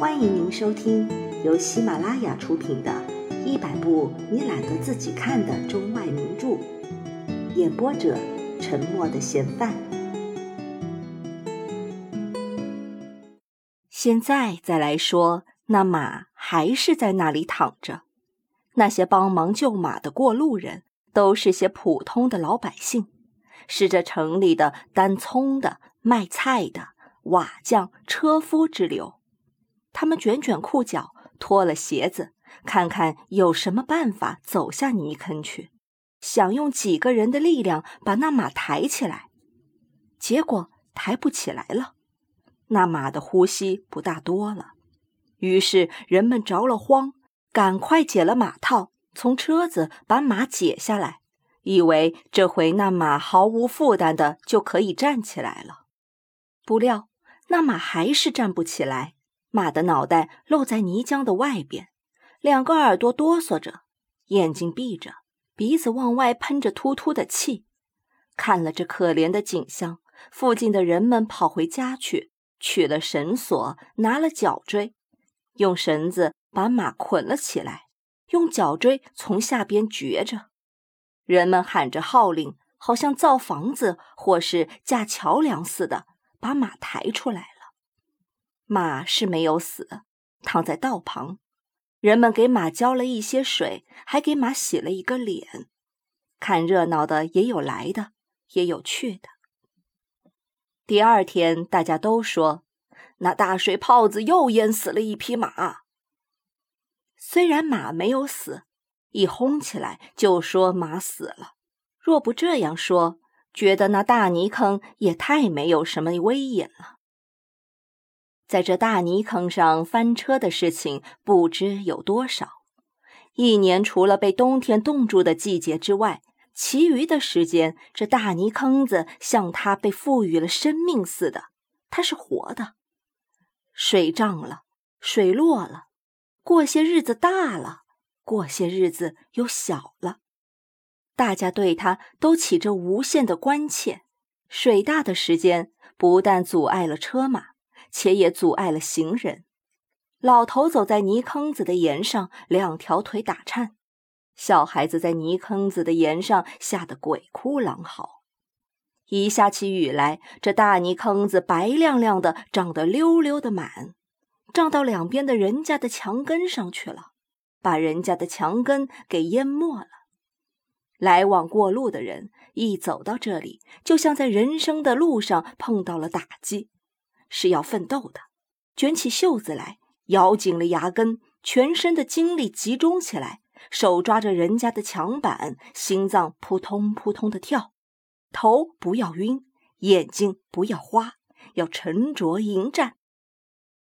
欢迎您收听由喜马拉雅出品的《一百部你懒得自己看的中外名著》，演播者：沉默的嫌犯。现在再来说，那马还是在那里躺着。那些帮忙救马的过路人，都是些普通的老百姓，是这城里的担葱的、卖菜的、瓦匠、车夫之流。他们卷卷裤脚，脱了鞋子，看看有什么办法走下泥坑去，想用几个人的力量把那马抬起来。结果抬不起来了，那马的呼吸不大多了。于是人们着了慌，赶快解了马套，从车子把马解下来，以为这回那马毫无负担的就可以站起来了。不料那马还是站不起来。马的脑袋露在泥浆的外边，两个耳朵哆嗦着，眼睛闭着，鼻子往外喷着突突的气。看了这可怜的景象，附近的人们跑回家去，取了绳索，拿了脚锥，用绳子把马捆了起来，用脚锥从下边撅着。人们喊着号令，好像造房子或是架桥梁似的，把马抬出来了。马是没有死，躺在道旁。人们给马浇了一些水，还给马洗了一个脸。看热闹的也有来的，也有去的。第二天，大家都说那大水泡子又淹死了一匹马。虽然马没有死，一轰起来就说马死了。若不这样说，觉得那大泥坑也太没有什么威严了。在这大泥坑上翻车的事情不知有多少。一年除了被冬天冻住的季节之外，其余的时间，这大泥坑子像它被赋予了生命似的，它是活的。水涨了，水落了，过些日子大了，过些日子又小了。大家对它都起着无限的关切。水大的时间，不但阻碍了车马。且也阻碍了行人。老头走在泥坑子的沿上，两条腿打颤；小孩子在泥坑子的沿上吓得鬼哭狼嚎。一下起雨来，这大泥坑子白亮亮的，涨得溜溜的满，涨到两边的人家的墙根上去了，把人家的墙根给淹没了。来往过路的人一走到这里，就像在人生的路上碰到了打击。是要奋斗的，卷起袖子来，咬紧了牙根，全身的精力集中起来，手抓着人家的墙板，心脏扑通扑通的跳，头不要晕，眼睛不要花，要沉着迎战。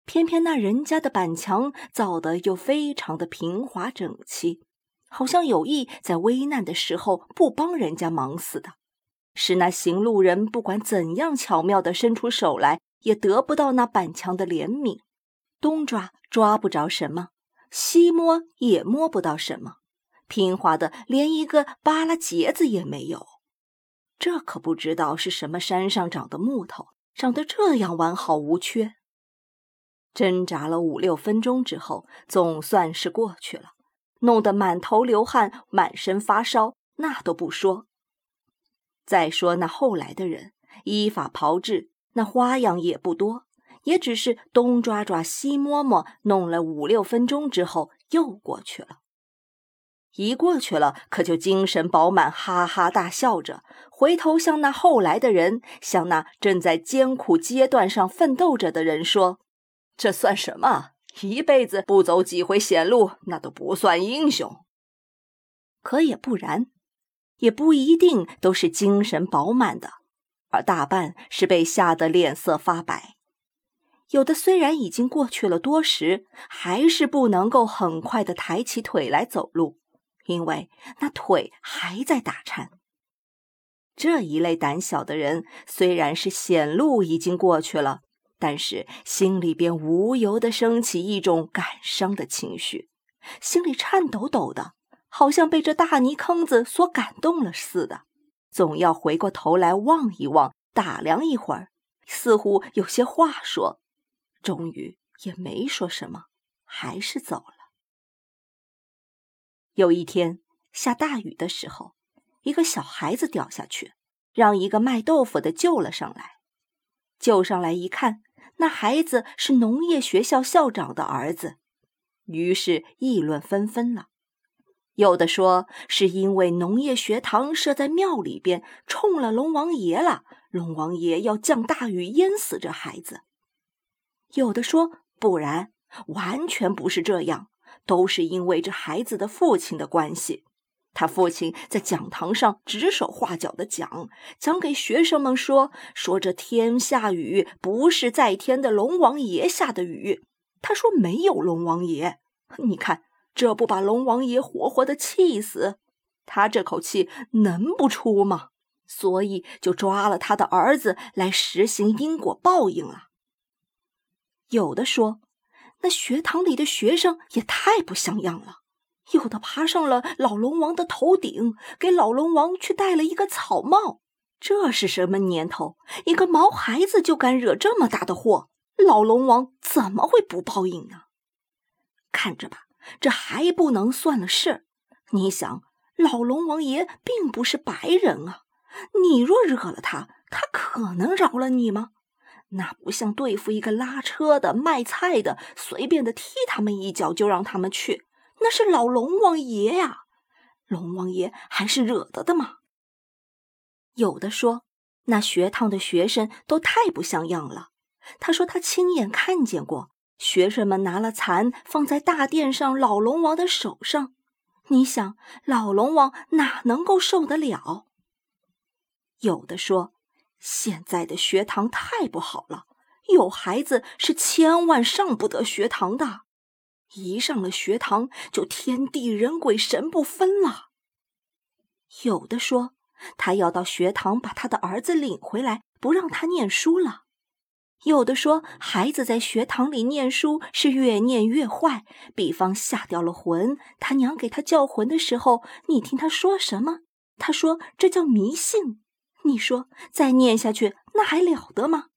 偏偏那人家的板墙造得又非常的平滑整齐，好像有意在危难的时候不帮人家忙似的，使那行路人不管怎样巧妙的伸出手来。也得不到那板墙的怜悯，东抓抓不着什么，西摸也摸不到什么，平滑的连一个扒拉结子也没有。这可不知道是什么山上长的木头，长得这样完好无缺。挣扎了五六分钟之后，总算是过去了，弄得满头流汗，满身发烧，那都不说。再说那后来的人，依法炮制。那花样也不多，也只是东抓抓西摸摸，弄了五六分钟之后又过去了。一过去了，可就精神饱满，哈哈大笑着，回头向那后来的人，向那正在艰苦阶段上奋斗着的人说：“这算什么？一辈子不走几回险路，那都不算英雄。可也不然，也不一定都是精神饱满的。”而大半是被吓得脸色发白，有的虽然已经过去了多时，还是不能够很快的抬起腿来走路，因为那腿还在打颤。这一类胆小的人，虽然是险路已经过去了，但是心里边无由的升起一种感伤的情绪，心里颤抖抖的，好像被这大泥坑子所感动了似的。总要回过头来望一望，打量一会儿，似乎有些话说。终于也没说什么，还是走了。有一天下大雨的时候，一个小孩子掉下去，让一个卖豆腐的救了上来。救上来一看，那孩子是农业学校校长的儿子，于是议论纷纷了。有的说是因为农业学堂设在庙里边，冲了龙王爷了，龙王爷要降大雨淹死这孩子。有的说不然，完全不是这样，都是因为这孩子的父亲的关系。他父亲在讲堂上指手画脚的讲，讲给学生们说，说这天下雨不是在天的龙王爷下的雨。他说没有龙王爷，你看。这不把龙王爷活活的气死？他这口气能不出吗？所以就抓了他的儿子来实行因果报应了。有的说，那学堂里的学生也太不像样了。有的爬上了老龙王的头顶，给老龙王去戴了一个草帽。这是什么年头？一个毛孩子就敢惹这么大的祸？老龙王怎么会不报应呢？看着吧。这还不能算了事你想，老龙王爷并不是白人啊！你若惹了他，他可能饶了你吗？那不像对付一个拉车的、卖菜的，随便的踢他们一脚就让他们去。那是老龙王爷呀，龙王爷还是惹得的吗？有的说，那学堂的学生都太不像样了。他说他亲眼看见过。学生们拿了蚕放在大殿上老龙王的手上，你想老龙王哪能够受得了？有的说，现在的学堂太不好了，有孩子是千万上不得学堂的，一上了学堂就天地人鬼神不分了。有的说，他要到学堂把他的儿子领回来，不让他念书了。有的说，孩子在学堂里念书是越念越坏，比方吓掉了魂。他娘给他叫魂的时候，你听他说什么？他说这叫迷信。你说再念下去，那还了得吗？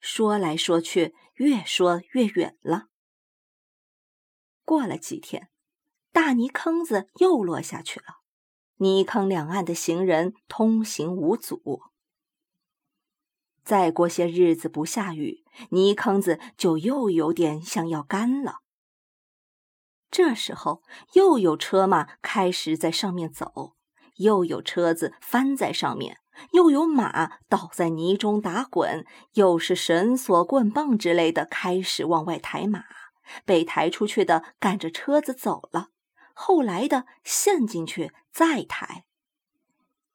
说来说去，越说越远了。过了几天，大泥坑子又落下去了，泥坑两岸的行人通行无阻。再过些日子不下雨，泥坑子就又有点像要干了。这时候，又有车马开始在上面走，又有车子翻在上面，又有马倒在泥中打滚，又是绳索、棍棒之类的开始往外抬马，被抬出去的赶着车子走了，后来的陷进去再抬。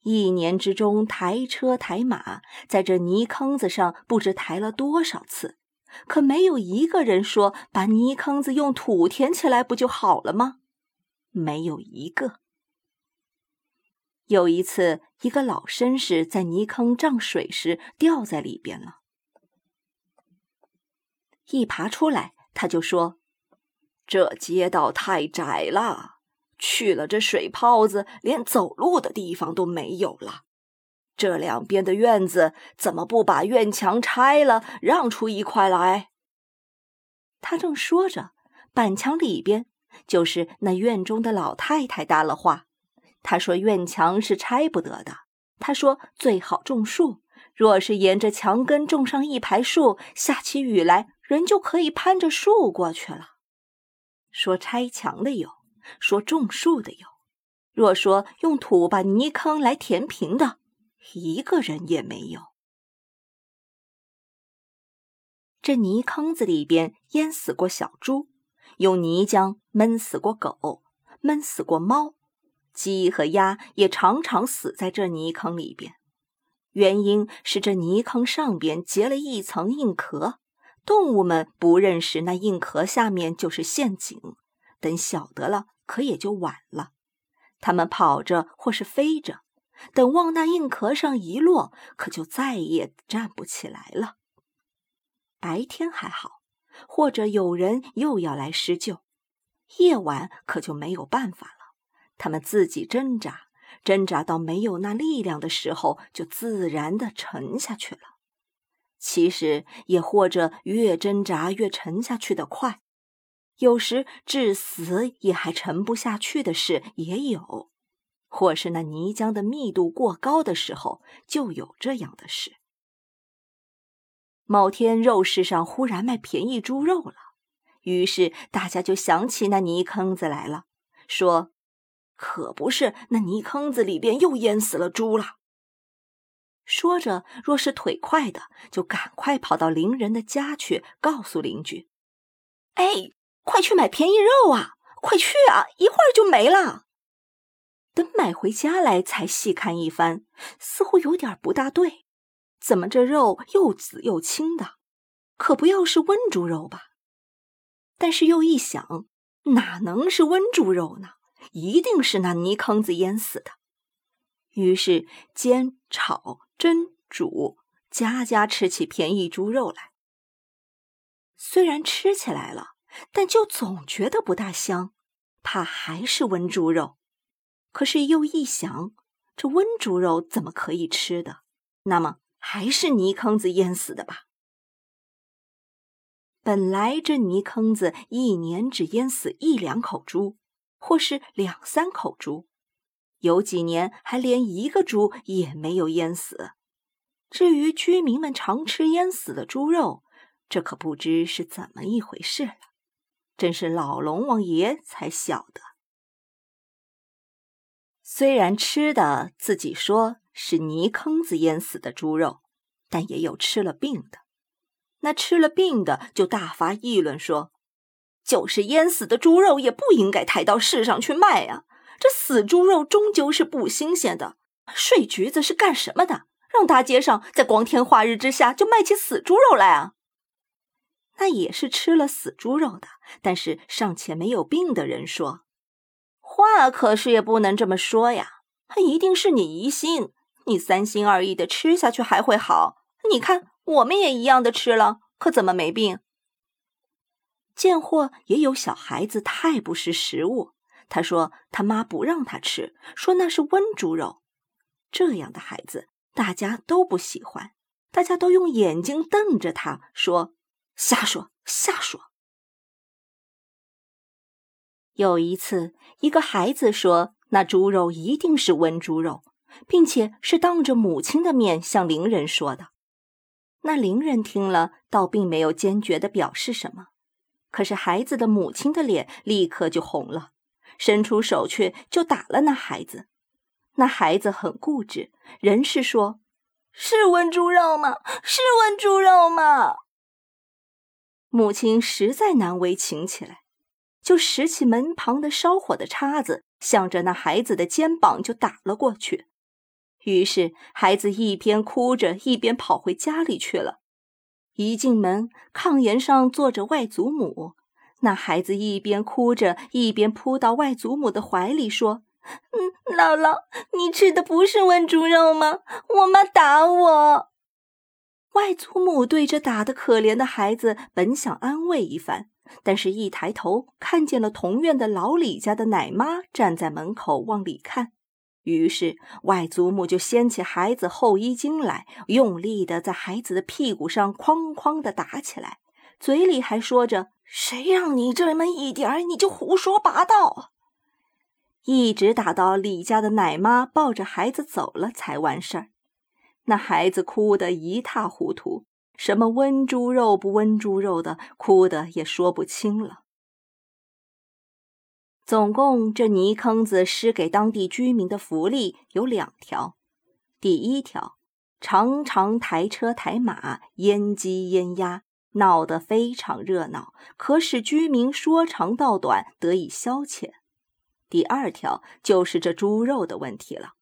一年之中，抬车抬马，在这泥坑子上不知抬了多少次，可没有一个人说把泥坑子用土填起来不就好了吗？没有一个。有一次，一个老绅士在泥坑涨水时掉在里边了，一爬出来，他就说：“这街道太窄了。”去了这水泡子，连走路的地方都没有了。这两边的院子怎么不把院墙拆了，让出一块来？他正说着，板墙里边就是那院中的老太太搭了话。他说院墙是拆不得的。他说最好种树，若是沿着墙根种上一排树，下起雨来，人就可以攀着树过去了。说拆墙的有。说种树的有，若说用土把泥坑来填平的，一个人也没有。这泥坑子里边淹死过小猪，用泥浆闷死过狗，闷死过猫，鸡和鸭也常常死在这泥坑里边。原因是这泥坑上边结了一层硬壳，动物们不认识那硬壳下面就是陷阱，等晓得了。可也就晚了，他们跑着或是飞着，等往那硬壳上一落，可就再也站不起来了。白天还好，或者有人又要来施救；夜晚可就没有办法了。他们自己挣扎，挣扎到没有那力量的时候，就自然的沉下去了。其实也或者越挣扎越沉下去的快，有时至死也还沉不下去的事也有，或是那泥浆的密度过高的时候就有这样的事。某天肉市上忽然卖便宜猪肉了，于是大家就想起那泥坑子来了，说：“可不是那泥坑子里边又淹死了猪了。”说着，若是腿快的，就赶快跑到邻人的家去，告诉邻居：“哎，快去买便宜肉啊！快去啊，一会儿就没了。”等买回家来，才细看一番，似乎有点不大对。怎么这肉又紫又青的？可不要是温猪肉吧？但是又一想，哪能是温猪肉呢？一定是那泥坑子淹死的。于是煎、炒、蒸、煮，家家吃起便宜猪肉来。虽然吃起来了，但就总觉得不大香，怕还是温猪肉。可是又一想，这温猪肉怎么可以吃的？那么还是泥坑子淹死的吧。本来这泥坑子一年只淹死一两口猪，或是两三口猪。有几年还连一个猪也没有淹死。至于居民们常吃淹死的猪肉，这可不知是怎么一回事了。真是老龙王爷才晓得。虽然吃的自己说是泥坑子淹死的猪肉，但也有吃了病的。那吃了病的就大发议论说：“就是淹死的猪肉，也不应该抬到市上去卖啊。”这死猪肉终究是不新鲜的，税局子是干什么的？让大街上在光天化日之下就卖起死猪肉来啊？那也是吃了死猪肉的，但是尚且没有病的人说话，可是也不能这么说呀。一定是你疑心，你三心二意的吃下去还会好？你看我们也一样的吃了，可怎么没病？贱货也有小孩子太不识时务。他说：“他妈不让他吃，说那是温猪肉。这样的孩子，大家都不喜欢，大家都用眼睛瞪着他，说：‘瞎说，瞎说。’有一次，一个孩子说那猪肉一定是温猪肉，并且是当着母亲的面向邻人说的。那邻人听了，倒并没有坚决的表示什么，可是孩子的母亲的脸立刻就红了。”伸出手去就打了那孩子，那孩子很固执，仍是说：“是温猪肉吗？是温猪肉吗？”母亲实在难为情起来，就拾起门旁的烧火的叉子，向着那孩子的肩膀就打了过去。于是孩子一边哭着，一边跑回家里去了。一进门，炕沿上坐着外祖母。那孩子一边哭着，一边扑到外祖母的怀里，说：“嗯，姥姥，你吃的不是温猪肉吗？我妈打我。”外祖母对着打的可怜的孩子，本想安慰一番，但是一抬头看见了同院的老李家的奶妈站在门口往里看，于是外祖母就掀起孩子后衣襟来，用力的在孩子的屁股上哐哐的打起来，嘴里还说着。谁让你这么一点儿你就胡说八道？一直打到李家的奶妈抱着孩子走了才完事儿。那孩子哭得一塌糊涂，什么温猪肉不温猪肉的，哭得也说不清了。总共这泥坑子施给当地居民的福利有两条：第一条，常常抬车抬马，阉鸡阉鸭。闹得非常热闹，可使居民说长道短，得以消遣。第二条就是这猪肉的问题了。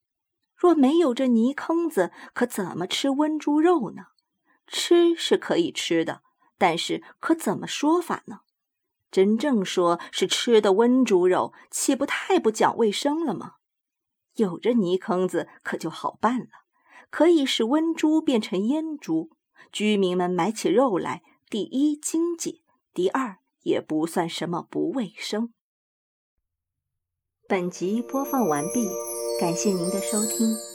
若没有这泥坑子，可怎么吃温猪肉呢？吃是可以吃的，但是可怎么说法呢？真正说是吃的温猪肉，岂不太不讲卫生了吗？有这泥坑子，可就好办了，可以使温猪变成阉猪，居民们买起肉来。第一经济，第二也不算什么不卫生。本集播放完毕，感谢您的收听。